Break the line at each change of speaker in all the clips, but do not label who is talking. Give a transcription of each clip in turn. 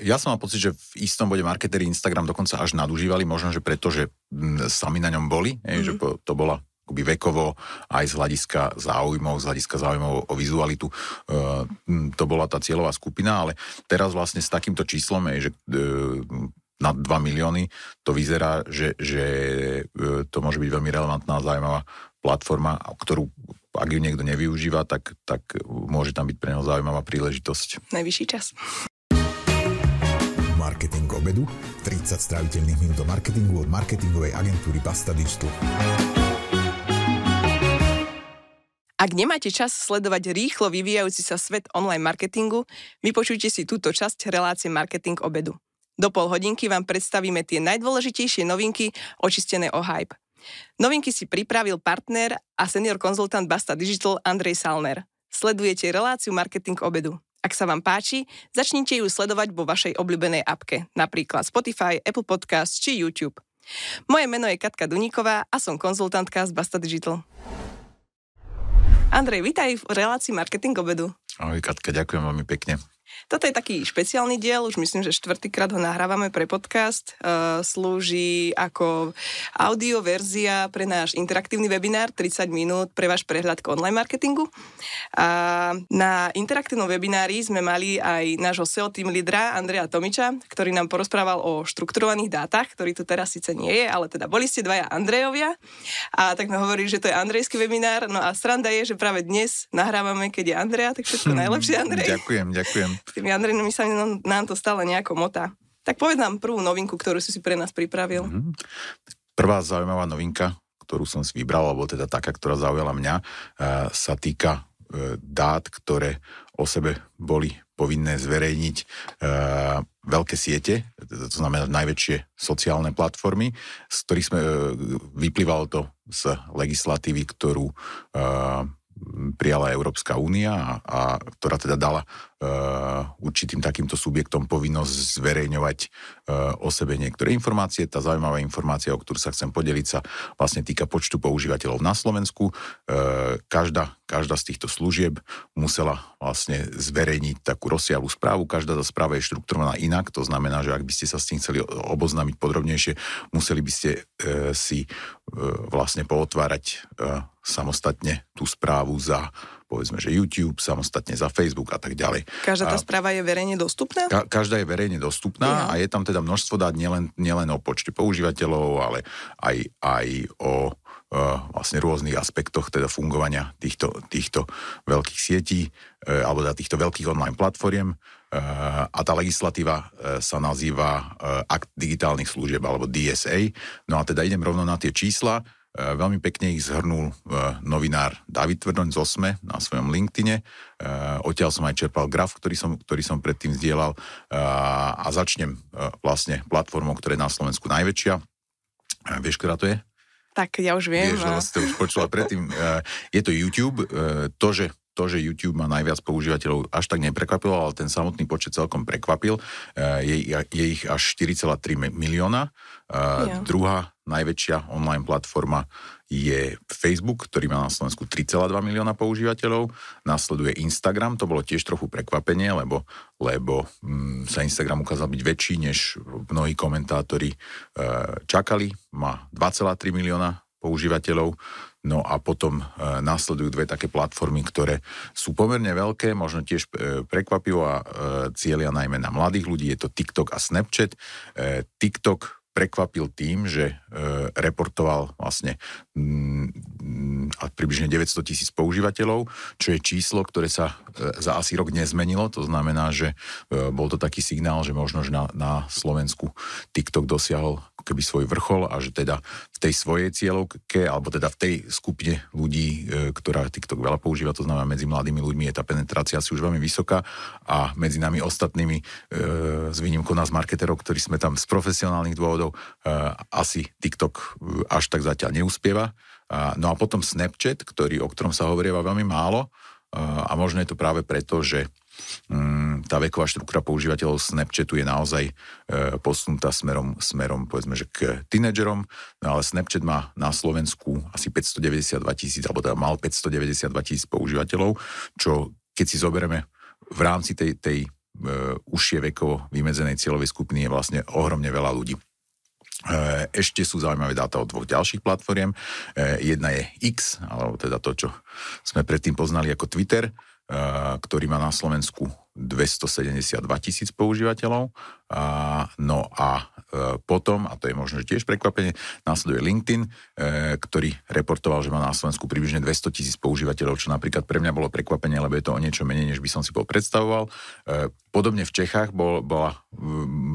Ja som mal pocit, že v istom bode marketeri Instagram dokonca až nadužívali, možno, že preto, že sami na ňom boli, mm-hmm. že to bola akoby vekovo, aj z hľadiska záujmov, z hľadiska záujmov o vizualitu. E, to bola tá cieľová skupina, ale teraz vlastne s takýmto číslom že e, na 2 milióny, to vyzerá, že, že to môže byť veľmi relevantná a zaujímavá platforma, ktorú ak ju niekto nevyužíva, tak, tak môže tam byť pre neho zaujímavá príležitosť.
Najvyšší čas.
Marketing obedu, 30 stráviteľných minút do marketingu od marketingovej agentúry Basta Digital.
Ak nemáte čas sledovať rýchlo vyvíjajúci sa svet online marketingu, vypočujte si túto časť relácie Marketing obedu. Do pol hodinky vám predstavíme tie najdôležitejšie novinky očistené o hype. Novinky si pripravil partner a senior konzultant Basta Digital Andrej Salner. Sledujete reláciu Marketing obedu. Ak sa vám páči, začnite ju sledovať vo vašej obľúbenej apke, napríklad Spotify, Apple Podcast či YouTube. Moje meno je Katka Duníková a som konzultantka z Basta Digital. Andrej, vítaj v relácii Marketing obedu.
Ahoj Katka, ďakujem veľmi pekne.
Toto je taký špeciálny diel, už myslím, že štvrtýkrát ho nahrávame pre podcast. Uh, slúži ako audioverzia pre náš interaktívny webinár 30 minút pre váš prehľad k online marketingu. A na interaktívnom webinári sme mali aj nášho SEO team lídra Andreja Tomiča, ktorý nám porozprával o štrukturovaných dátach, ktorý tu teraz síce nie je, ale teda boli ste dvaja Andrejovia. A tak sme hovorili, že to je andrejský webinár. No a sranda je, že práve dnes nahrávame, keď je Andrea, tak všetko najlepšie, Andrej.
Ďakujem, ďakujem
tými Andrejnami sa nám, nám to stále nejako motá. Tak povedz nám prvú novinku, ktorú si si pre nás pripravil. Mm-hmm.
Prvá zaujímavá novinka, ktorú som si vybral, alebo teda taká, ktorá zaujala mňa, e, sa týka e, dát, ktoré o sebe boli povinné zverejniť e, veľké siete, to znamená najväčšie sociálne platformy, z ktorých sme, vyplývalo to z legislatívy, ktorú prijala Európska únia, a, a ktorá teda dala uh, určitým takýmto subjektom povinnosť zverejňovať uh, o sebe niektoré informácie. Tá zaujímavá informácia, o ktorú sa chcem podeliť, sa vlastne týka počtu používateľov na Slovensku. Uh, každá, každá z týchto služieb musela vlastne zverejniť takú rozsiahlu správu. Každá tá správa je štrukturovaná inak, to znamená, že ak by ste sa s tým chceli oboznámiť podrobnejšie, museli by ste uh, si uh, vlastne pootvárať uh, samostatne tú správu za povedzme, že YouTube, samostatne za Facebook a tak ďalej.
Každá tá a, správa je verejne dostupná?
Ka- každá je verejne dostupná ja. a je tam teda množstvo dát nielen, nielen o počte používateľov, ale aj, aj o vlastne rôznych aspektoch teda fungovania týchto, týchto veľkých sietí uh, alebo teda týchto veľkých online platformiem uh, a tá legislatíva sa nazýva Akt digitálnych služieb alebo DSA. No a teda idem rovno na tie čísla. E, veľmi pekne ich zhrnul e, novinár David Tvrdoň z OSME na svojom LinkedIne. E, odtiaľ som aj čerpal graf, ktorý som, ktorý som predtým zdieľal a začnem vlastne platformou, ktorá je na Slovensku najväčšia. Vieš, ktorá to je?
Tak ja už viem.
Vieš, si to už počula predtým. Je to YouTube. To, že to, že YouTube má najviac používateľov, až tak neprekvapilo, ale ten samotný počet celkom prekvapil. Je, je ich až 4,3 milióna. Ja. Druhá najväčšia online platforma je Facebook, ktorý má na Slovensku 3,2 milióna používateľov. Nasleduje Instagram, to bolo tiež trochu prekvapenie, lebo, lebo mm, sa Instagram ukázal byť väčší, než mnohí komentátori e, čakali. Má 2,3 milióna používateľov. No a potom e, následujú dve také platformy, ktoré sú pomerne veľké, možno tiež e, prekvapivo a e, cieľia najmä na mladých ľudí. Je to TikTok a Snapchat. TikTok prekvapil tým, že e, reportoval vlastne mm, a približne 900 tisíc používateľov, čo je číslo, ktoré sa e, za asi rok nezmenilo. To znamená, že e, bol to taký signál, že možno, že na, na Slovensku TikTok dosiahol keby svoj vrchol a že teda v tej svojej cieľovke, alebo teda v tej skupine ľudí, e, ktorá TikTok veľa používa, to znamená medzi mladými ľuďmi je tá penetrácia asi už veľmi vysoká a medzi nami ostatnými, e, s výnimkou nás marketerov, ktorí sme tam z profesionálnych dôvodov, e, asi TikTok až tak zatiaľ neúspieva. No a potom Snapchat, ktorý, o ktorom sa hovorí veľmi málo a možno je to práve preto, že Mm, tá veková štruktúra používateľov Snapchatu je naozaj posunutá smerom, smerom povedzme, že k tínedžerom, no ale Snapchat má na Slovensku asi 592 tisíc, alebo teda mal 592 tisíc používateľov, čo keď si zoberieme v rámci tej, tej užšie vekovo vymedzenej cieľovej skupiny je vlastne ohromne veľa ľudí. Ešte sú zaujímavé dáta od dvoch ďalších platform. Jedna je X, alebo teda to, čo sme predtým poznali ako Twitter, ktorý má na Slovensku 272 tisíc používateľov. No a e, potom, a to je možno tiež prekvapenie, následuje LinkedIn, e, ktorý reportoval, že má na Slovensku približne 200 tisíc používateľov, čo napríklad pre mňa bolo prekvapenie, lebo je to o niečo menej, než by som si bol predstavoval. E, podobne v Čechách bol, bola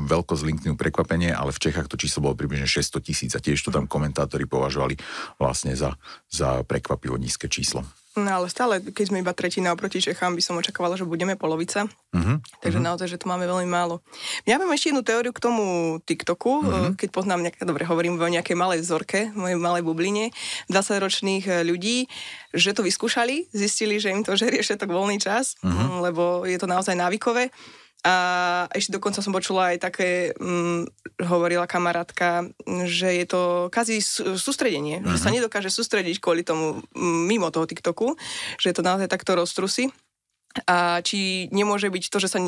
veľkosť LinkedInu prekvapenie, ale v Čechách to číslo bolo približne 600 tisíc a tiež to tam komentátori považovali vlastne za, za prekvapivo nízke číslo.
No ale stále, keď sme iba tretina oproti Čechám, by som očakávala, že budeme polovica. Uh-huh. Takže uh-huh. naozaj, že tu máme veľmi málo. Ja mám ešte jednu teóriu k tomu TikToku, uh-huh. keď poznám, nejaké, dobre, hovorím o nejakej malej vzorke, mojej malej bubline, 20-ročných eh, ľudí, že to vyskúšali, zistili, že im to žerie všetok voľný čas, uh-huh. lebo je to naozaj návykové. A ešte dokonca som počula aj také, hm, hovorila kamarátka, že je to kazí sústredenie, uh-huh. že sa nedokáže sústrediť kvôli tomu mimo toho TikToku, že to naozaj takto roztrusy a či nemôže byť to, že sa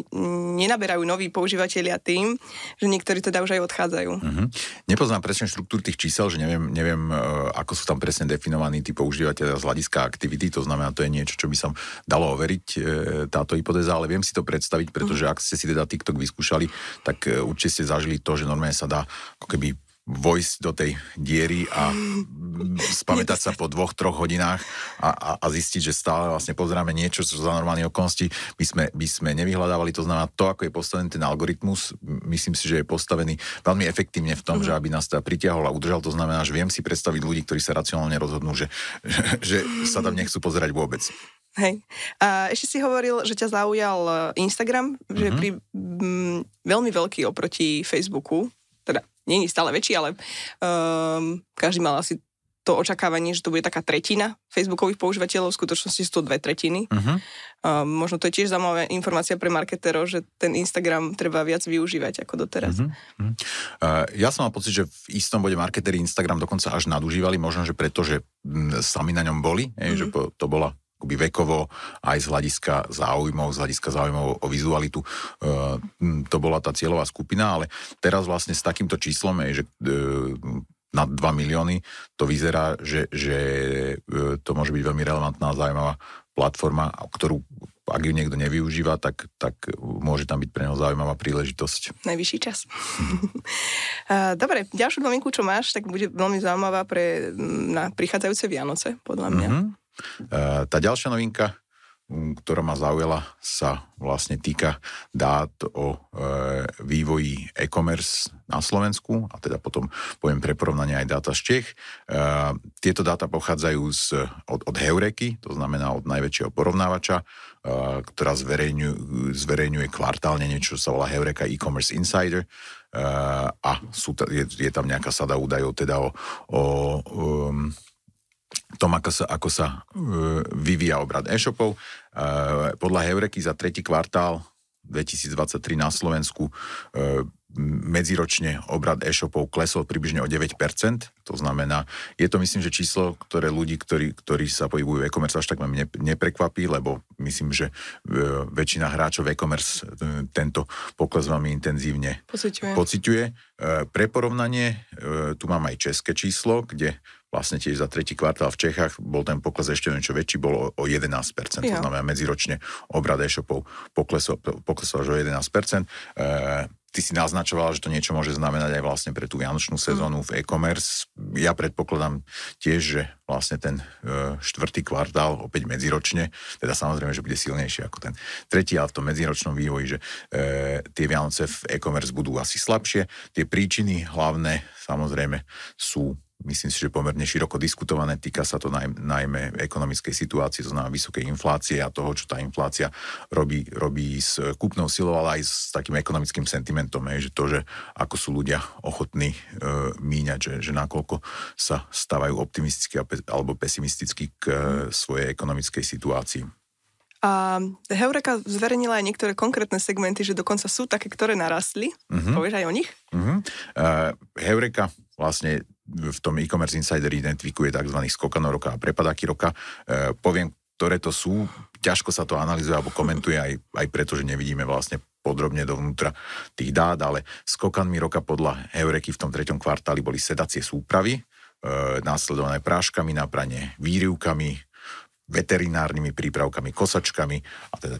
nenaberajú noví používateľia tým, že niektorí teda už aj odchádzajú. Mm-hmm.
Nepoznám presne štruktúru tých čísel, že neviem, neviem, e, ako sú tam presne definovaní tí používateľia z hľadiska aktivity, to znamená, to je niečo, čo by som dalo overiť, e, táto hypotéza, ale viem si to predstaviť, pretože mm-hmm. ak ste si teda TikTok vyskúšali, tak e, určite ste zažili to, že normálne sa dá ako keby vojsť do tej diery a spamätať sa po dvoch, troch hodinách a, a, a zistiť, že stále vlastne pozeráme niečo, čo za normálne okolnosti by sme, by sme nevyhľadávali. To znamená, to, ako je postavený ten algoritmus, myslím si, že je postavený veľmi efektívne v tom, mm. že aby nás teda pritiahol a udržal. To znamená, že viem si predstaviť ľudí, ktorí sa racionálne rozhodnú, že, že sa tam nechcú pozerať vôbec.
Hej. A ešte si hovoril, že ťa zaujal Instagram, že je mm-hmm. pri, m, veľmi veľký oproti Facebooku není stále väčší, ale um, každý mal asi to očakávanie, že to bude taká tretina facebookových používateľov, v skutočnosti sú to dve tretiny. Uh-huh. Um, možno to je tiež zaujímavá informácia pre marketerov, že ten Instagram treba viac využívať ako doteraz. Uh-huh.
Uh, ja som mal pocit, že v istom bode marketeri Instagram dokonca až nadužívali, možno, že preto, že m, sami na ňom boli, uh-huh. že po, to bola akoby vekovo, aj z hľadiska záujmov, z hľadiska záujmov o vizualitu. E, to bola tá cieľová skupina, ale teraz vlastne s takýmto číslom že e, na 2 milióny, to vyzerá, že, že e, to môže byť veľmi relevantná zaujímavá platforma, ktorú ak ju niekto nevyužíva, tak, tak môže tam byť pre neho zaujímavá príležitosť.
Najvyšší čas. Dobre, ďalšiu novinku, čo máš, tak bude veľmi zaujímavá pre na prichádzajúce Vianoce, podľa mňa. Mm-hmm.
Tá ďalšia novinka, ktorá ma zaujala, sa vlastne týka dát o e, vývoji e-commerce na Slovensku a teda potom poviem pre porovnanie aj dáta z Čech. Tieto dáta pochádzajú z, od, od Heureky, to znamená od najväčšieho porovnávača, ktorá zverejňuje, zverejňuje kvartálne niečo, čo sa volá Heureka e-commerce insider a sú, je, je tam nejaká sada údajov teda o, o um, tom, ako sa, ako sa uh, vyvíja obrad e-shopov. Uh, podľa Heureky za tretí kvartál 2023 na Slovensku uh, medziročne obrad e-shopov klesol približne o 9%. To znamená, je to myslím, že číslo, ktoré ľudí, ktorí, ktorí sa pohybujú v e-commerce až tak ma ne, neprekvapí, lebo myslím, že väčšina hráčov e-commerce tento pokles veľmi intenzívne pociťuje. pociťuje. Pre porovnanie, tu mám aj české číslo, kde vlastne tiež za tretí kvartál v Čechách bol ten pokles ešte niečo väčší, bol o, o 11%, ja. to znamená medziročne obrad e-shopov poklesol, poklesol až o 11%. E, ty si naznačoval, že to niečo môže znamenať aj vlastne pre tú vianočnú sezónu v e-commerce. Ja predpokladám tiež, že vlastne ten e, štvrtý kvartál opäť medziročne, teda samozrejme, že bude silnejší ako ten tretí, ale v tom medziročnom vývoji, že e, tie Vianoce v e-commerce budú asi slabšie. Tie príčiny hlavné samozrejme sú myslím si, že pomerne široko diskutované. Týka sa to naj, najmä ekonomickej situácie, to znamená vysokej inflácie a toho, čo tá inflácia robí, robí s kúpnou silou, ale aj s takým ekonomickým sentimentom, že to, že ako sú ľudia ochotní e, míňať, že, že nakoľko sa stávajú optimisticky alebo pesimisticky k e, svojej ekonomickej situácii.
A Heureka zverejnila aj niektoré konkrétne segmenty, že dokonca sú také, ktoré narastli. Uh-huh. Povieš aj o nich? Uh-huh.
Uh, Heureka vlastne v tom e-commerce insider identifikuje tzv. skokanov roka a prepadáky roka. E, poviem, ktoré to sú. Ťažko sa to analyzuje alebo komentuje aj, aj preto, že nevidíme vlastne podrobne dovnútra tých dát, ale skokanmi roka podľa Eureky v tom treťom kvartáli boli sedacie súpravy, e, následované práškami na pranie, výrivkami, veterinárnymi prípravkami, kosačkami a teda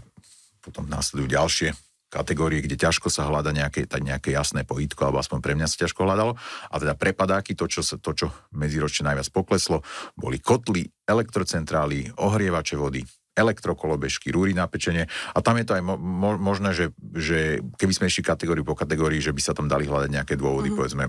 potom následujú ďalšie kategórie, kde ťažko sa hľada nejaké, nejaké jasné pojítko, alebo aspoň pre mňa sa ťažko hľadalo. A teda prepadáky, to čo, sa, to, čo medziročne najviac pokleslo, boli kotly, elektrocentrály, ohrievače vody, elektrokolobežky, rúry na pečenie a tam je to aj mo- mo- možné, že, že keby sme išli kategóriu po kategórii, že by sa tam dali hľadať nejaké dôvody, mm-hmm. povedzme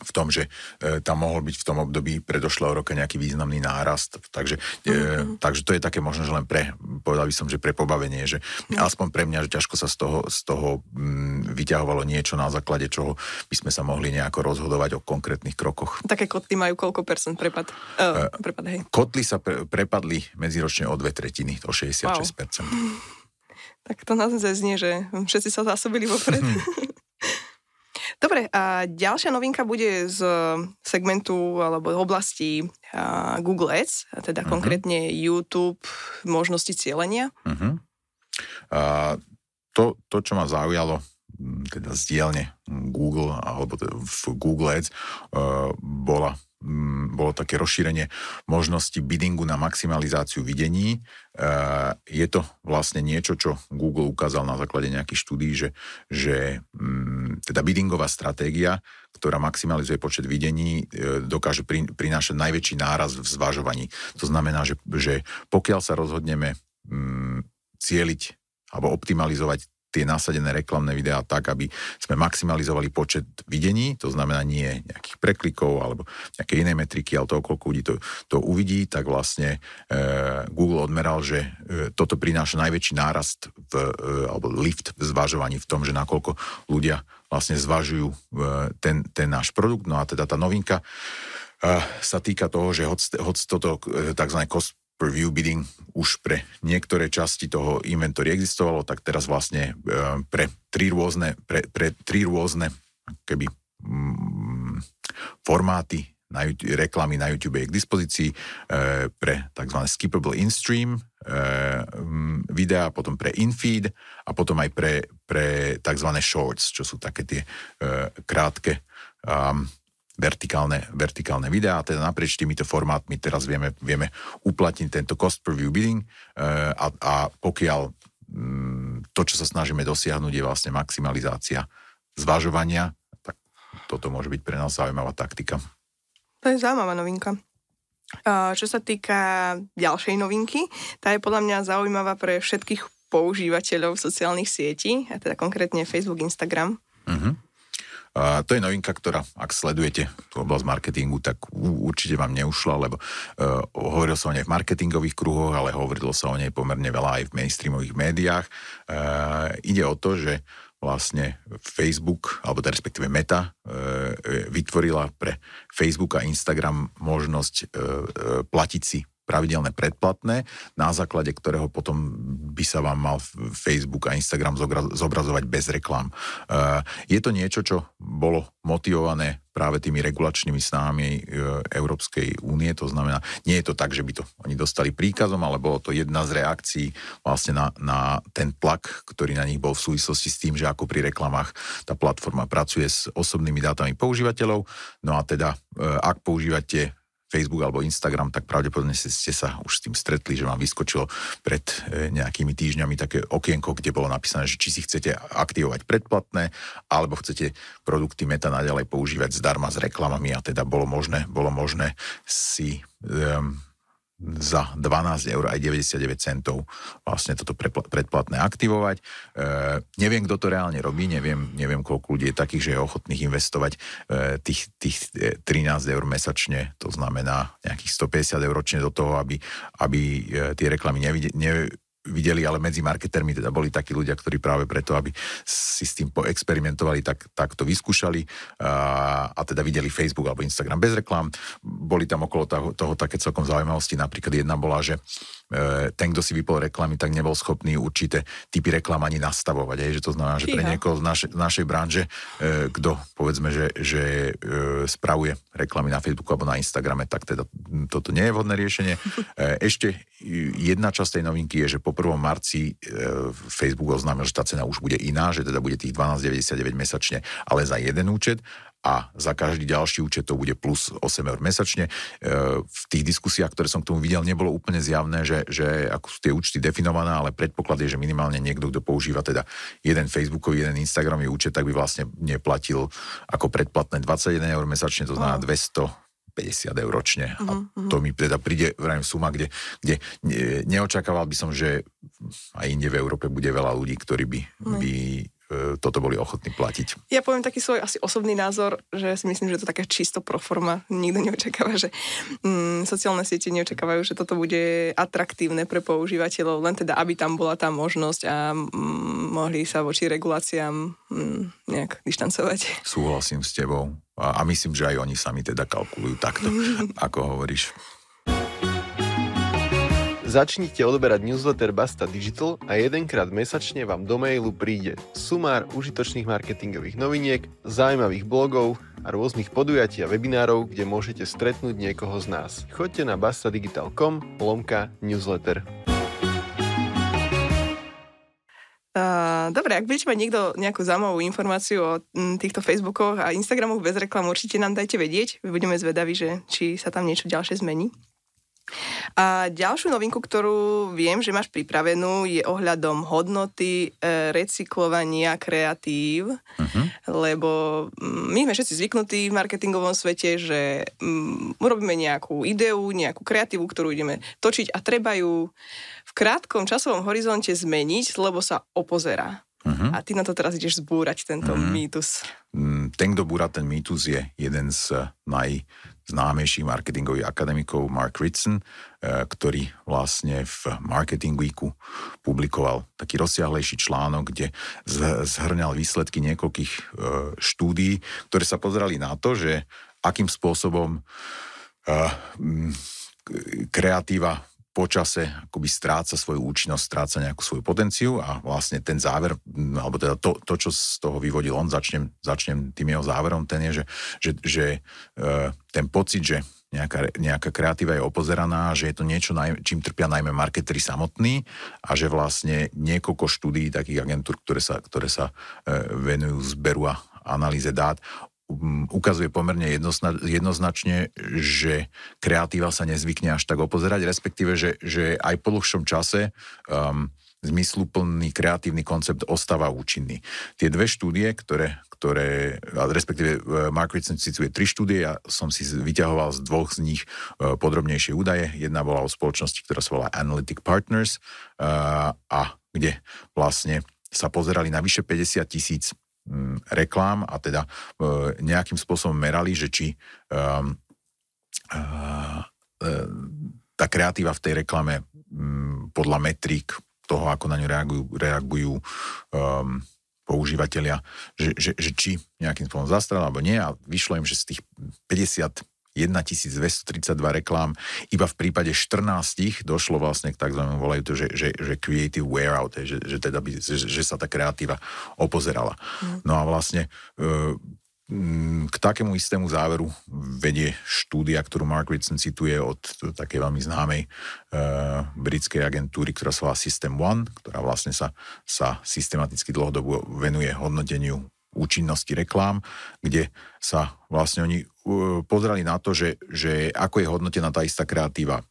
v tom, že e, tam mohol byť v tom období predošlého roka nejaký významný nárast. Takže, e, mm-hmm. takže to je také možno, že len pre, povedal by som, že pre pobavenie, že mm. aspoň pre mňa, že ťažko sa z toho, z toho mm, vyťahovalo niečo na základe čoho by sme sa mohli nejako rozhodovať o konkrétnych krokoch.
Také kotly majú koľko percent prepad? Uh, e, prepad hej.
Kotly sa pre, prepadli medziročne o dve tretiny, o 66%. Wow.
Tak to naozaj znie, že všetci sa zásobili vopred. Dobre, a ďalšia novinka bude z segmentu alebo oblasti Google Ads, teda uh-huh. konkrétne YouTube, možnosti cieľenia. Uh-huh.
A to, to, čo ma zaujalo, teda zdielne Google alebo v Google Ads, uh, bola bolo také rozšírenie možnosti biddingu na maximalizáciu videní. Eh, je to vlastne niečo, čo Google ukázal na základe nejakých štúdí, že, že mm, teda biddingová stratégia, ktorá maximalizuje počet videní, eh, dokáže prinášať najväčší náraz v zvažovaní. To znamená, že, že pokiaľ sa rozhodneme mm, cieliť alebo optimalizovať tie nasadené reklamné videá tak, aby sme maximalizovali počet videní, to znamená nie nejakých preklikov alebo nejaké iné metriky, ale toho, koľko ľudí to, to uvidí, tak vlastne e, Google odmeral, že e, toto prináša najväčší nárast v, e, alebo lift v zvažovaní v tom, že nakoľko ľudia vlastne zvažujú e, ten, ten náš produkt. No a teda tá novinka e, sa týka toho, že hoď, hoď toto e, tzv. cost per view bidding už pre niektoré časti toho inventory existovalo, tak teraz vlastne e, pre tri rôzne, pre, pre tri rôzne keby mm, formáty na YouTube, reklamy na YouTube je k dispozícii e, pre tzv. skippable in-stream e, mm, videa, potom pre in-feed a potom aj pre, pre tzv. shorts, čo sú také tie e, krátke um, vertikálne, vertikálne videá, teda naprieč týmito formátmi teraz vieme, vieme uplatniť tento cost per view bidding eh, a, a pokiaľ mm, to, čo sa snažíme dosiahnuť, je vlastne maximalizácia zvažovania, tak toto môže byť pre nás zaujímavá taktika.
To je zaujímavá novinka. Čo sa týka ďalšej novinky, tá je podľa mňa zaujímavá pre všetkých používateľov sociálnych sietí, a teda konkrétne Facebook, Instagram. Uh-huh.
To je novinka, ktorá, ak sledujete tú oblasť marketingu, tak určite vám neušla, lebo uh, hovoril sa o nej v marketingových kruhoch, ale hovorilo sa o nej pomerne veľa aj v mainstreamových médiách. Uh, ide o to, že vlastne Facebook, alebo teda respektíve Meta, e, vytvorila pre Facebook a Instagram možnosť e, e, platiť si pravidelné predplatné, na základe ktorého potom by sa vám mal Facebook a Instagram zobrazovať bez reklám. Eh, je to niečo, čo bolo motivované práve tými regulačnými snahami eh, Európskej únie, to znamená, nie je to tak, že by to oni dostali príkazom, ale bolo to jedna z reakcií vlastne na, na ten tlak, ktorý na nich bol v súvislosti s tým, že ako pri reklamách tá platforma pracuje s osobnými dátami používateľov. No a teda, eh, ak používate Facebook alebo Instagram, tak pravdepodobne ste sa už s tým stretli, že vám vyskočilo pred e, nejakými týždňami také okienko, kde bolo napísané, že či si chcete aktivovať predplatné, alebo chcete produkty Meta naďalej používať zdarma s reklamami a teda bolo možné, bolo možné si um, za 12 eur aj 99 centov vlastne toto predplatné aktivovať. E, neviem, kto to reálne robí, neviem, neviem koľko ľudí je takých, že je ochotných investovať e, tých, tých 13 e, eur mesačne, to znamená nejakých 150 eur ročne do toho, aby, aby e, tie reklamy nevideli, ne, videli, ale medzi marketermi teda boli takí ľudia, ktorí práve preto, aby si s tým poexperimentovali, tak, tak to vyskúšali a, a teda videli Facebook alebo Instagram bez reklám. Boli tam okolo toho, toho také celkom zaujímavosti. Napríklad jedna bola, že ten, kto si vypol reklamy, tak nebol schopný určité typy reklam ani nastavovať. Aj, že to znamená, že pre niekoho z našej, z našej branže, e, kto povedzme, že, že e, spravuje reklamy na Facebooku alebo na Instagrame, tak teda toto nie je vhodné riešenie. E, ešte jedna časť tej novinky je, že po 1. marci e, Facebook oznámil, že tá cena už bude iná, že teda bude tých 12,99 mesačne, ale za jeden účet a za každý ďalší účet to bude plus 8 eur mesačne. E, v tých diskusiách, ktoré som k tomu videl, nebolo úplne zjavné, že, že ako sú tie účty definované, ale predpoklad je, že minimálne niekto, kto používa teda jeden Facebookový, jeden Instagramový účet, tak by vlastne neplatil ako predplatné 21 eur mesačne, to znamená 200 50 eur ročne. Uh-huh, a mhm, to mi teda príde vrajím suma, kde, kde neočakával by som, že aj inde v Európe bude veľa ľudí, ktorí by, uh-huh. by E, toto boli ochotní platiť.
Ja poviem taký svoj asi osobný názor, že si myslím, že to také čisto pro forma. Nikto neočakáva, že mm, sociálne siete neočakávajú, že toto bude atraktívne pre používateľov, len teda, aby tam bola tá možnosť a mm, mohli sa voči reguláciám mm, nejak dištancovať.
Súhlasím s tebou. A, a myslím, že aj oni sami teda kalkulujú takto, ako hovoríš.
Začnite odoberať newsletter Basta Digital a jedenkrát mesačne vám do mailu príde sumár užitočných marketingových noviniek, zaujímavých blogov a rôznych podujatí a webinárov, kde môžete stretnúť niekoho z nás. Choďte na bastadigital.com lomka newsletter.
Dobre, ak budete mať niekto nejakú zaujímavú informáciu o týchto Facebookoch a Instagramoch bez reklam, určite nám dajte vedieť. Budeme zvedaví, že či sa tam niečo ďalšie zmení. A ďalšiu novinku, ktorú viem, že máš pripravenú, je ohľadom hodnoty e, recyklovania kreatív, uh-huh. lebo mm, my sme všetci zvyknutí v marketingovom svete, že um, urobíme nejakú ideu, nejakú kreatívu, ktorú ideme točiť a treba ju v krátkom časovom horizonte zmeniť, lebo sa opozerá. Uh-huh. A ty na to teraz ideš zbúrať tento uh-huh. mýtus.
Mm, ten, kto búra ten mýtus, je jeden z naj známejších marketingových akademikov Mark Ritson, eh, ktorý vlastne v Marketing Weeku publikoval taký rozsiahlejší článok, kde zhrňal výsledky niekoľkých eh, štúdií, ktoré sa pozerali na to, že akým spôsobom eh, kreatíva počase akoby stráca svoju účinnosť, stráca nejakú svoju potenciu a vlastne ten záver, alebo teda to, to čo z toho vyvodil on, začnem, začnem tým jeho záverom, ten je, že, že, že e, ten pocit, že nejaká, nejaká kreatíva je opozeraná, že je to niečo, čím trpia najmä marketeri samotní a že vlastne niekoľko štúdií takých agentúr, ktoré sa, ktoré sa e, venujú zberu a analýze dát, ukazuje pomerne jednoznačne, že kreatíva sa nezvykne až tak opozerať, respektíve, že, že aj po dlhšom čase um, zmysluplný kreatívny koncept ostáva účinný. Tie dve štúdie, ktoré, ktoré respektíve e, Mark Ritson cituje tri štúdie, ja som si vyťahoval z dvoch z nich e, podrobnejšie údaje. Jedna bola o spoločnosti, ktorá sa volá Analytic Partners e, a kde vlastne sa pozerali na vyše 50 tisíc reklám a teda e, nejakým spôsobom merali, že či um, uh, tá kreatíva v tej reklame um, podľa metrik toho, ako na ňu reagujú, reagujú um, používateľia, že, že, že či nejakým spôsobom zastrel alebo nie a vyšlo im, že z tých 50 1232 reklám, iba v prípade 14 došlo vlastne k takzvanému, volajú to, že, že, že creative wear out, že, že, teda by, že, že sa tá kreatíva opozerala. Mm. No a vlastne e, k takému istému záveru vedie štúdia, ktorú Mark Ritson cituje od takej veľmi známej uh, britskej agentúry, ktorá sa volá System One, ktorá vlastne sa, sa systematicky dlhodobo venuje hodnoteniu účinnosti reklám, kde sa vlastne oni uh, pozerali na to, že, že ako je hodnotená tá istá kreatíva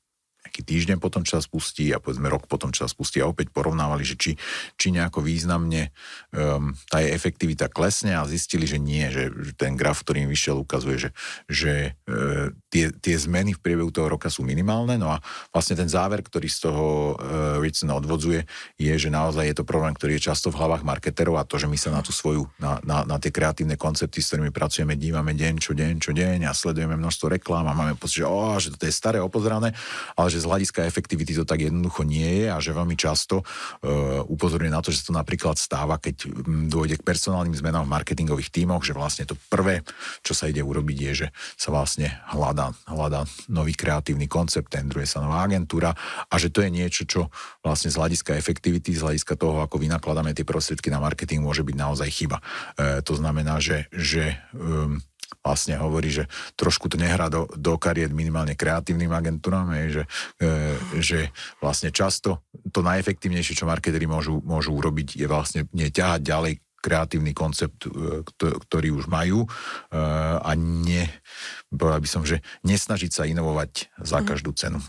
nejaký týždeň potom, čo sa spustí a povedzme rok potom, čo sa spustí a opäť porovnávali, že či, či nejako významne um, tá je efektivita klesne a zistili, že nie, že, ten graf, ktorý im vyšiel, ukazuje, že, že uh, tie, tie zmeny v priebehu toho roka sú minimálne, no a vlastne ten záver, ktorý z toho uh, Ritson odvodzuje, je, že naozaj je to problém, ktorý je často v hlavách marketerov a to, že my sa na tú svoju, na, na, na tie kreatívne koncepty, s ktorými pracujeme, dívame deň čo deň čo deň a sledujeme množstvo reklám a máme pocit, že, oh, že to je staré, opozerané, ale že z hľadiska efektivity to tak jednoducho nie je a že veľmi často uh, upozorňuje na to, že sa to napríklad stáva, keď mm, dôjde k personálnym zmenám v marketingových tímoch, že vlastne to prvé, čo sa ide urobiť, je, že sa vlastne hľadá, hľadá nový kreatívny koncept, tendruje sa nová agentúra a že to je niečo, čo vlastne z hľadiska efektivity, z hľadiska toho, ako vynakladáme tie prostriedky na marketing, môže byť naozaj chyba. Uh, to znamená, že, že um, vlastne hovorí, že trošku to nehrá do, do kariet minimálne kreatívnym agentúram, je, že, e, že vlastne často to najefektívnejšie, čo marketeri môžu, môžu urobiť, je vlastne neťahať ďalej kreatívny koncept, e, ktorý už majú e, a ne, by som, že nesnažiť sa inovovať za mhm. každú cenu.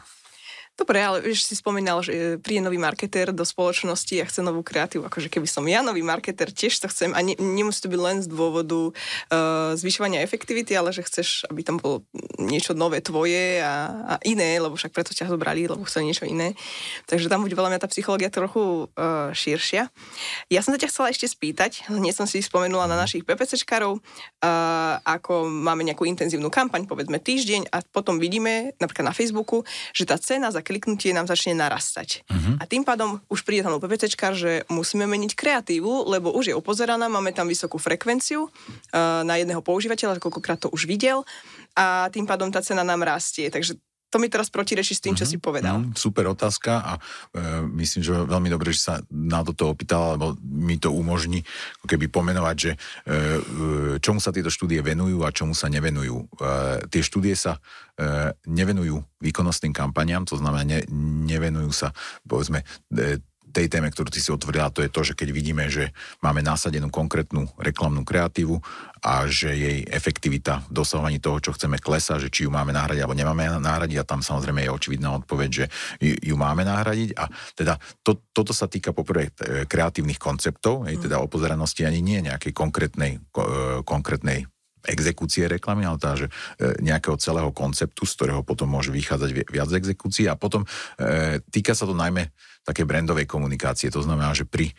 Dobre, ale vieš, si spomínal, že príde nový marketer do spoločnosti a chce novú kreatívu. Akože keby som ja nový marketer, tiež to chcem. A ne, nemusí to byť len z dôvodu uh, zvyšovania efektivity, ale že chceš, aby tam bolo niečo nové tvoje a, a iné, lebo však preto ťa zobrali, lebo chceli niečo iné. Takže tam bude veľa mňa tá psychológia trochu uh, širšia. Ja som sa ťa chcela ešte spýtať, nie som si spomenula na našich PPCčkarov, uh, ako máme nejakú intenzívnu kampaň, povedzme týždeň a potom vidíme napríklad na Facebooku, že tá cena za kliknutie nám začne narastať. Uh-huh. A tým pádom už príde tam PPCčka, že musíme meniť kreatívu, lebo už je opozeraná, máme tam vysokú frekvenciu uh, na jedného používateľa, koľkokrát to už videl a tým pádom tá cena nám rastie. Takže to mi teraz protireší s tým, čo mm-hmm. si povedal. Mm,
super otázka a e, myslím, že veľmi dobre, že sa na toto opýtala, lebo mi to umožní keby pomenovať, že e, e, čomu sa tieto štúdie venujú a čomu sa nevenujú. E, tie štúdie sa e, nevenujú výkonnostným kampaniám, to znamená, ne, nevenujú sa, povedzme, e, tej téme, ktorú ty si otvorila, to je to, že keď vidíme, že máme nasadenú konkrétnu reklamnú kreatívu a že jej efektivita v dosahovaní toho, čo chceme klesa, že či ju máme nahradiť alebo nemáme nahradiť a tam samozrejme je očividná odpoveď, že ju máme nahradiť a teda to, toto sa týka poprvé e, kreatívnych konceptov, mm. teda opozeranosti ani nie nejakej konkrétnej, e, konkrétnej exekúcie reklamy, ale teda, že e, nejakého celého konceptu, z ktorého potom môže vychádzať viac exekúcií. A potom e, týka sa to najmä také brandovej komunikácie, to znamená, že pri e,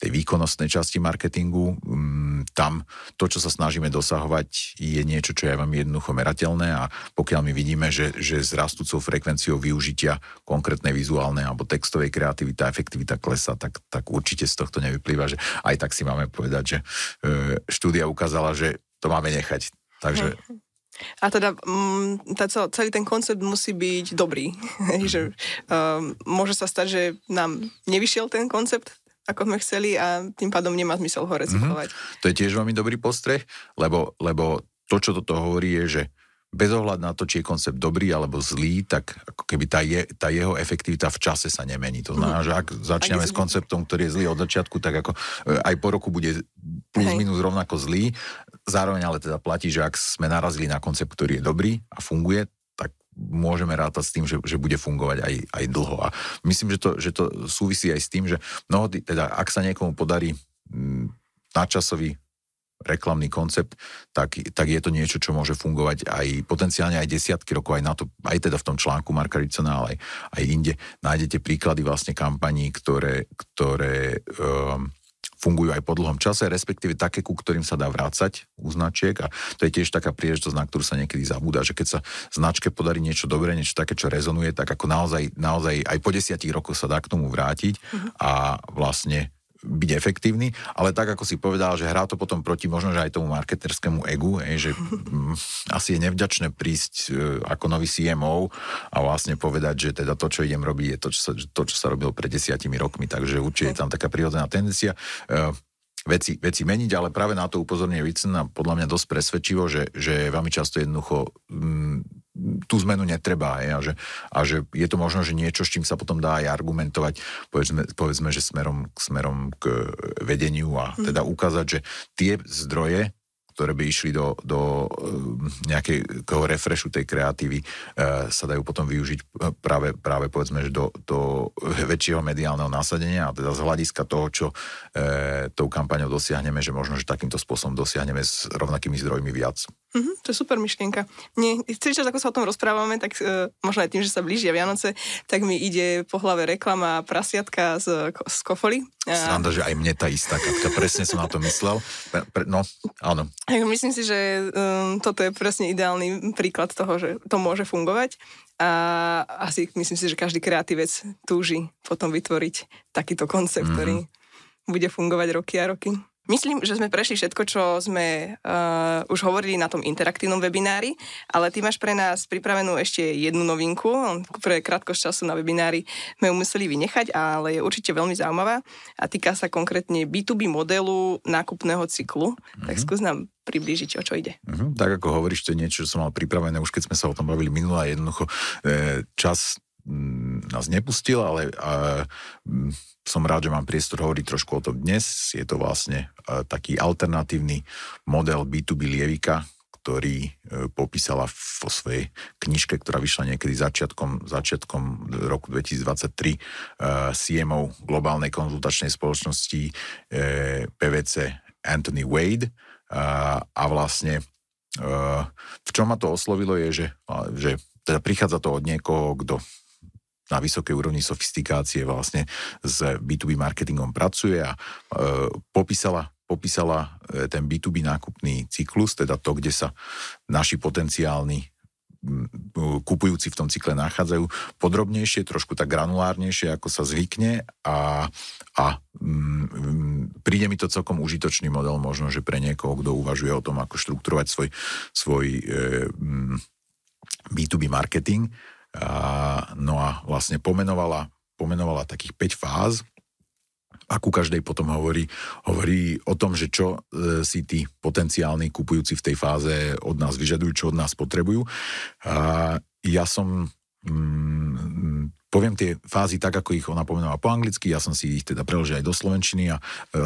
tej výkonnostnej časti marketingu, um, tam to, čo sa snažíme dosahovať, je niečo, čo je vám jednoducho merateľné a pokiaľ my vidíme, že, že s rastúcou frekvenciou využitia konkrétnej vizuálnej alebo textovej kreativita, efektivita klesa, tak, tak určite z tohto nevyplýva, že aj tak si máme povedať, že e, štúdia ukázala, že to máme nechať. Takže
a teda mm, tá, celý ten koncept musí byť dobrý. že, um, môže sa stať, že nám nevyšiel ten koncept ako sme chceli a tým pádom nemá zmysel ho recyklovať.
Mm-hmm. To je tiež veľmi dobrý postreh, lebo, lebo to, čo toto hovorí, je, že bez ohľadu na to, či je koncept dobrý alebo zlý, tak ako keby tá, je, tá jeho efektivita v čase sa nemení. To znamená, mm-hmm. že ak začneme s konceptom, ktorý je zlý od začiatku, tak ako e, aj po roku bude plus minus rovnako zlý. Zároveň ale teda platí, že ak sme narazili na koncept, ktorý je dobrý a funguje, môžeme rátať s tým, že, že bude fungovať aj, aj dlho. A myslím, že to, že to súvisí aj s tým, že mnohdy, teda ak sa niekomu podarí m, mm, reklamný koncept, tak, tak je to niečo, čo môže fungovať aj potenciálne aj desiatky rokov, aj na to, aj teda v tom článku Marka Ricona, ale aj, aj inde nájdete príklady vlastne kampaní, ktoré, ktoré um, fungujú aj po dlhom čase, respektíve také, ku ktorým sa dá vrácať u značiek a to je tiež taká príležitosť, na ktorú sa niekedy zabúda, že keď sa značke podarí niečo dobré, niečo také, čo rezonuje, tak ako naozaj, naozaj aj po desiatich rokoch sa dá k tomu vrátiť uh-huh. a vlastne byť efektívny, ale tak ako si povedal, že hrá to potom proti možno, že aj tomu marketerskému egu, je, že mm, asi je nevďačné prísť e, ako nový CMO a vlastne povedať, že teda to, čo idem robiť, je to, čo sa, to, čo sa robilo pred desiatimi rokmi, takže určite je tam taká prírodzená tendencia. Veci, veci meniť, ale práve na to upozorňuje Vicen a podľa mňa dosť presvedčivo, že, že veľmi často jednoducho m, mm, tú zmenu netreba aj, a, že, a že je to možno, že niečo, s čím sa potom dá aj argumentovať, povedzme, povedzme že smerom, smerom k vedeniu a mhm. teda ukázať, že tie zdroje, ktoré by išli do, do eh, nejakého refreshu tej kreatívy, eh, sa dajú potom využiť práve, práve povedzme, že do, do väčšieho mediálneho nasadenia a teda z hľadiska toho, čo e, tou kampaňou dosiahneme, že možno, že takýmto spôsobom dosiahneme s rovnakými zdrojmi viac.
Mm-hmm, to je super myšlienka. Nie, celý čas, ako sa o tom rozprávame, tak uh, možno aj tým, že sa blížia Vianoce, tak mi ide po hlave reklama prasiatka z, z kofoly.
Sranda, že aj mne tá istá Katka, presne som na to myslel. Pre, pre, no, áno.
Myslím si, že um, toto je presne ideálny príklad toho, že to môže fungovať. A asi myslím si, že každý kreatívec túži potom vytvoriť takýto koncept, mm-hmm. ktorý bude fungovať roky a roky. Myslím, že sme prešli všetko, čo sme uh, už hovorili na tom interaktívnom webinári, ale ty máš pre nás pripravenú ešte jednu novinku. Pre krátkosť času na webinári sme ju museli vynechať, ale je určite veľmi zaujímavá a týka sa konkrétne B2B modelu nákupného cyklu. Mm-hmm. Tak skús nám priblížiť, o čo ide.
Mm-hmm. Tak ako hovoríš, to je niečo, čo som mal pripravené, už keď sme sa o tom bavili minulé a jednoducho e, čas nás nepustil, ale a, m, som rád, že mám priestor hovoriť trošku o tom dnes. Je to vlastne a, taký alternatívny model B2B lievika, ktorý e, popísala vo svojej knižke, ktorá vyšla niekedy začiatkom, začiatkom roku 2023 e, CMO globálnej konzultačnej spoločnosti e, PVC Anthony Wade a vlastne v čom ma to oslovilo je, že, že teda prichádza to od niekoho, kto na vysokej úrovni sofistikácie vlastne s B2B marketingom pracuje a e, popísala, popísala e, ten B2B nákupný cyklus, teda to, kde sa naši potenciálni kupujúci v tom cykle nachádzajú podrobnejšie, trošku tak granulárnejšie, ako sa zvykne a, a mm, príde mi to celkom užitočný model, možno, že pre niekoho, kto uvažuje o tom, ako štruktúrovať svoj, svoj e, mm, B2B marketing. A, no a vlastne pomenovala, pomenovala takých 5 fáz, a ku každej potom hovorí, hovorí o tom, že čo e, si tí potenciálni kupujúci v tej fáze od nás vyžadujú, čo od nás potrebujú. A ja som mm, poviem tie fázy tak, ako ich ona pomenovala po anglicky, ja som si ich teda preložil aj do slovenčiny a e, e,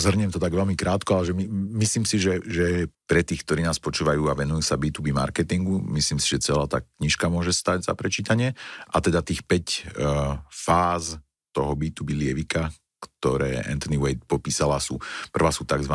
zhrniem to tak veľmi krátko, ale že my, myslím si, že, že pre tých, ktorí nás počúvajú a venujú sa B2B marketingu, myslím si, že celá tá knižka môže stať za prečítanie a teda tých 5 e, fáz toho B2B lievika, ktoré Anthony Wade popísala, sú, prvá sú tzv.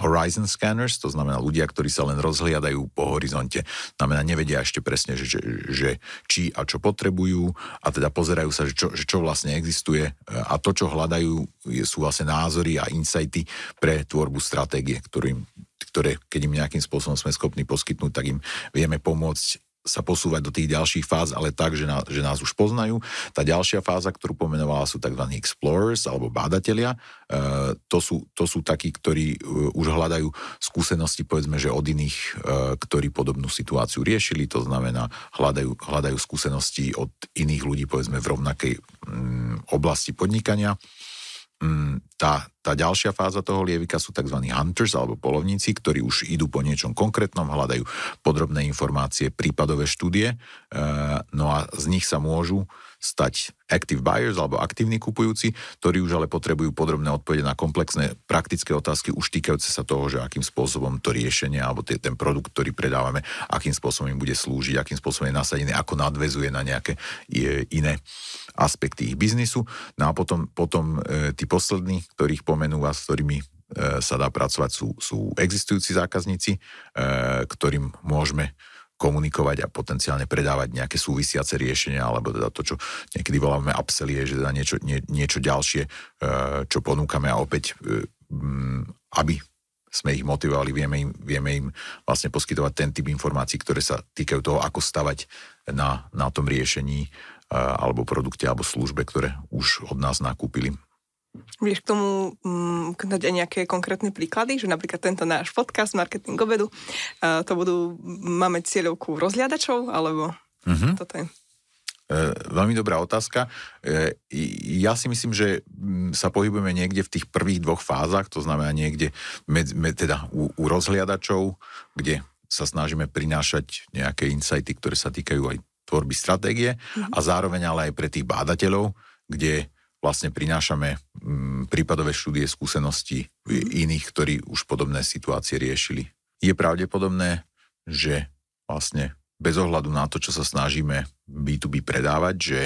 Horizon scanners, to znamená ľudia, ktorí sa len rozhliadajú po horizonte. Znamená, nevedia ešte presne, že, že, že či a čo potrebujú a teda pozerajú sa, že čo, že čo vlastne existuje a to, čo hľadajú, sú vlastne názory a insighty pre tvorbu stratégie, ktorým, ktoré, keď im nejakým spôsobom sme schopní poskytnúť, tak im vieme pomôcť sa posúvať do tých ďalších fáz, ale tak, že, na, že nás už poznajú. Tá ďalšia fáza, ktorú pomenovala, sú tzv. explorers alebo bádatelia. E, to, sú, to sú takí, ktorí e, už hľadajú skúsenosti, povedzme, že od iných, e, ktorí podobnú situáciu riešili. To znamená, hľadajú, hľadajú skúsenosti od iných ľudí, povedzme, v rovnakej mm, oblasti podnikania. Mm, tá, tá ďalšia fáza toho lievika sú tzv. hunters alebo polovníci, ktorí už idú po niečom konkrétnom, hľadajú podrobné informácie, prípadové štúdie, e, no a z nich sa môžu stať active buyers alebo aktívni kupujúci, ktorí už ale potrebujú podrobné odpovede na komplexné praktické otázky už týkajúce sa toho, že akým spôsobom to riešenie alebo tie, ten produkt, ktorý predávame, akým spôsobom im bude slúžiť, akým spôsobom je nasadený, ako nadvezuje na nejaké iné aspekty ich biznisu. No a potom, potom e, tí poslední, ktorých pomenú a s ktorými e, sa dá pracovať, sú, sú existujúci zákazníci, e, ktorým môžeme komunikovať a potenciálne predávať nejaké súvisiace riešenia, alebo teda to, čo niekedy voláme upsellie, že teda niečo, nie, niečo ďalšie, e, čo ponúkame a opäť, e, aby sme ich motivovali, vieme im, vieme im vlastne poskytovať ten typ informácií, ktoré sa týkajú toho, ako stavať na, na tom riešení e, alebo produkte alebo službe, ktoré už od nás nakúpili.
Vieš k tomu um, dať aj nejaké konkrétne príklady, že napríklad tento náš podcast Marketing obedu, uh, to budú, máme cieľovku rozhliadačov, alebo uh-huh. toto je?
E, veľmi dobrá otázka. E, ja si myslím, že mm, sa pohybujeme niekde v tých prvých dvoch fázach, to znamená niekde med, med, teda u, u rozhliadačov, kde sa snažíme prinášať nejaké insighty, ktoré sa týkajú aj tvorby stratégie mm-hmm. a zároveň ale aj pre tých bádateľov, kde vlastne prinášame mm, prípadové štúdie skúseností iných, ktorí už podobné situácie riešili. Je pravdepodobné, že vlastne bez ohľadu na to, čo sa snažíme B2B predávať, že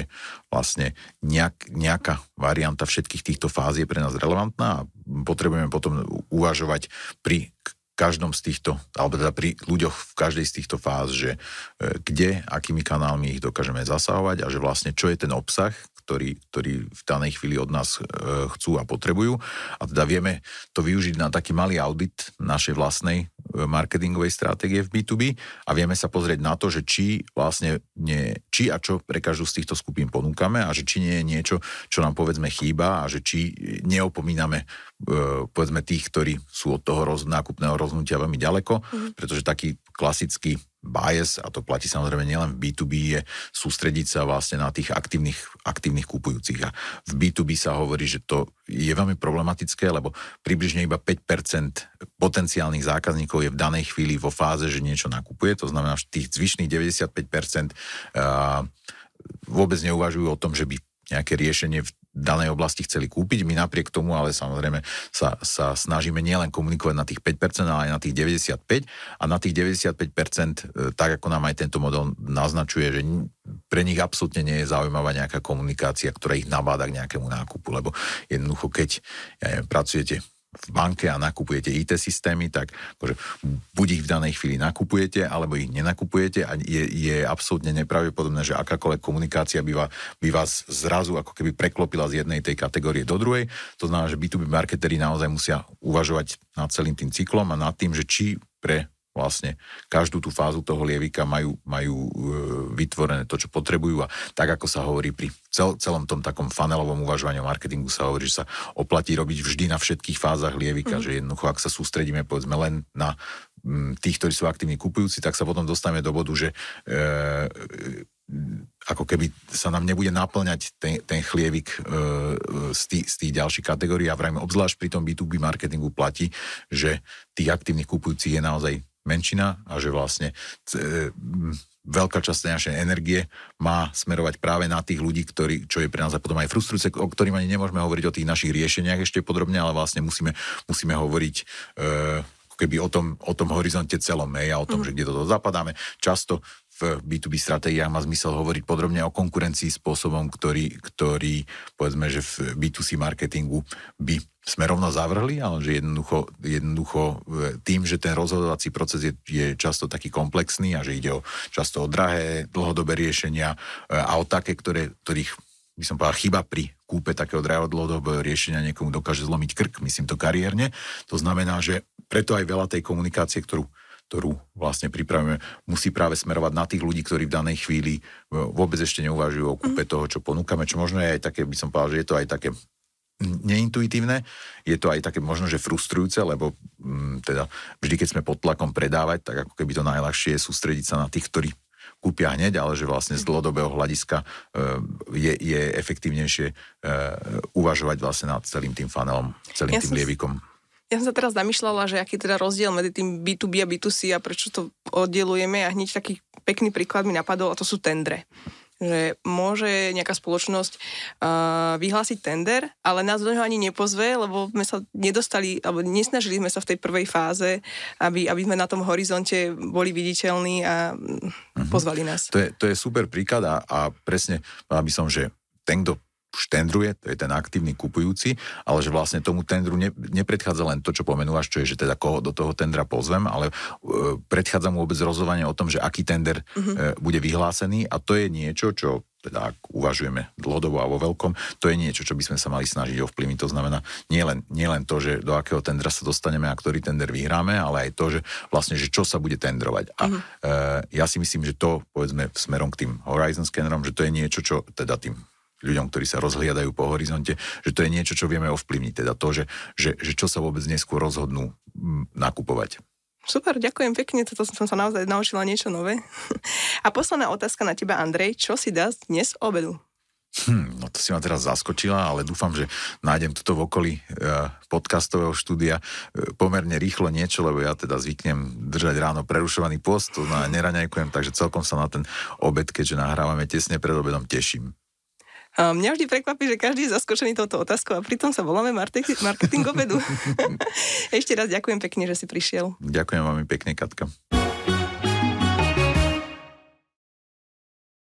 vlastne nejak, nejaká varianta všetkých týchto fáz je pre nás relevantná a potrebujeme potom uvažovať pri každom z týchto, alebo teda pri ľuďoch v každej z týchto fáz, že e, kde, akými kanálmi ich dokážeme zasahovať a že vlastne čo je ten obsah, ktorí, ktorí v danej chvíli od nás e, chcú a potrebujú. A teda vieme to využiť na taký malý audit našej vlastnej e, marketingovej stratégie v B2B a vieme sa pozrieť na to, že či vlastne nie, či a čo pre každú z týchto skupín ponúkame a že či nie je niečo, čo nám povedzme chýba a že či neopomíname povedzme tých, ktorí sú od toho roz, nákupného rozhodnutia veľmi ďaleko, mm. pretože taký klasický bias, a to platí samozrejme nielen v B2B, je sústrediť sa vlastne na tých aktívnych, aktívnych kupujúcich. A v B2B sa hovorí, že to je veľmi problematické, lebo približne iba 5% potenciálnych zákazníkov je v danej chvíli vo fáze, že niečo nakupuje, to znamená, že tých zvyšných 95% vôbec neuvažujú o tom, že by nejaké riešenie v danej oblasti chceli kúpiť. My napriek tomu ale samozrejme sa, sa snažíme nielen komunikovať na tých 5%, ale aj na tých 95% a na tých 95% e, tak ako nám aj tento model naznačuje, že pre nich absolútne nie je zaujímavá nejaká komunikácia, ktorá ich nabáda k nejakému nákupu, lebo jednoducho keď ja neviem, pracujete v banke a nakupujete IT systémy, tak akože buď ich v danej chvíli nakupujete, alebo ich nenakupujete a je, je absolútne nepravdepodobné, že akákoľvek komunikácia by, vás, by vás zrazu ako keby preklopila z jednej tej kategórie do druhej. To znamená, že B2B marketeri naozaj musia uvažovať nad celým tým cyklom a nad tým, že či pre vlastne každú tú fázu toho lievika majú, majú e, vytvorené to, čo potrebujú a tak, ako sa hovorí pri cel, celom tom takom fanelovom uvažovaní o marketingu sa hovorí, že sa oplatí robiť vždy na všetkých fázach lievika, mm. že jednoducho, ak sa sústredíme povedzme len na tých, ktorí sú aktívni kupujúci, tak sa potom dostaneme do bodu, že e, ako keby sa nám nebude naplňať ten, ten chlievik e, z, tých, z tých ďalších kategórií a vrajme obzvlášť pri tom B2B marketingu platí, že tých aktívnych kupujúcich je naozaj menšina a že vlastne e, veľká časť našej energie má smerovať práve na tých ľudí, ktorí, čo je pre nás a potom aj frustrujúce, o ktorým ani nemôžeme hovoriť o tých našich riešeniach ešte podrobne, ale vlastne musíme, musíme hovoriť e, keby o tom, o tom horizonte celom, hej, a o tom, mm. že kde toto zapadáme. Často v B2B stratégiách má zmysel hovoriť podrobne o konkurencii spôsobom, ktorý, ktorý povedzme, že v B2C marketingu by sme rovno zavrhli, ale že jednoducho, jednoducho e, tým, že ten rozhodovací proces je, je často taký komplexný a že ide o často o drahé, dlhodobé riešenia e, a o také, ktoré, ktorých by som povedal, chyba pri kúpe takého drahého dlhodobého riešenia niekomu dokáže zlomiť krk, myslím to kariérne. To znamená, že preto aj veľa tej komunikácie, ktorú ktorú vlastne pripravíme, musí práve smerovať na tých ľudí, ktorí v danej chvíli e, vôbec ešte neuvažujú o kúpe mm. toho, čo ponúkame, čo možno je aj také, by som povedal, že je to aj také neintuitívne, je to aj také možno, že frustrujúce, lebo m, teda vždy, keď sme pod tlakom predávať, tak ako keby to najľahšie je sústrediť sa na tých, ktorí kúpia hneď, ale že vlastne z dlhodobého hľadiska e, je, je efektívnejšie e, uvažovať vlastne nad celým tým funnelom, celým ja tým lievikom.
Ja som sa teraz zamýšľala, že aký teda rozdiel medzi tým B2B a B2C a prečo to oddelujeme a hneď taký pekný príklad mi napadol a to sú tendre že môže nejaká spoločnosť uh, vyhlásiť tender, ale nás do neho ani nepozve, lebo sme sa nedostali, alebo nesnažili sme sa v tej prvej fáze, aby, aby sme na tom horizonte boli viditeľní a uh-huh. pozvali nás.
To je, to je super príklad a, a presne, aby som, že ten, kto už tendruje, to je ten aktívny kupujúci, ale že vlastne tomu tendru ne, nepredchádza len to, čo pomenúvaš, čo je, že teda koho do toho tendra pozvem, ale e, predchádza mu vôbec rozhodovanie o tom, že aký tender uh-huh. e, bude vyhlásený a to je niečo, čo teda ak uvažujeme dlhodobo a vo veľkom, to je niečo, čo by sme sa mali snažiť ovplyvniť. To znamená nielen nie len to, že do akého tendra sa dostaneme a ktorý tender vyhráme, ale aj to, že vlastne, že čo sa bude tendrovať. A uh-huh. e, ja si myslím, že to, povedzme, smerom k tým Horizon scannerom, že to je niečo, čo teda tým ľuďom, ktorí sa rozhliadajú po horizonte, že to je niečo, čo vieme ovplyvniť. Teda to, že, že, že čo sa vôbec neskôr rozhodnú mm, nakupovať.
Super, ďakujem pekne, toto som sa naozaj naučila niečo nové. A posledná otázka na teba, Andrej, čo si dá dnes obedu?
Hm, no to si ma teraz zaskočila, ale dúfam, že nájdem toto v okolí e, podcastového štúdia e, pomerne rýchlo niečo, lebo ja teda zvyknem držať ráno prerušovaný post, to znamená neraňajkujem, takže celkom sa na ten obed, keďže nahrávame tesne pred obedom, teším.
Mňa vždy prekvapí, že každý je zaskočený touto otázkou a pritom sa voláme marketing obedu. Ešte raz ďakujem pekne, že si prišiel.
Ďakujem veľmi pekne, Katka.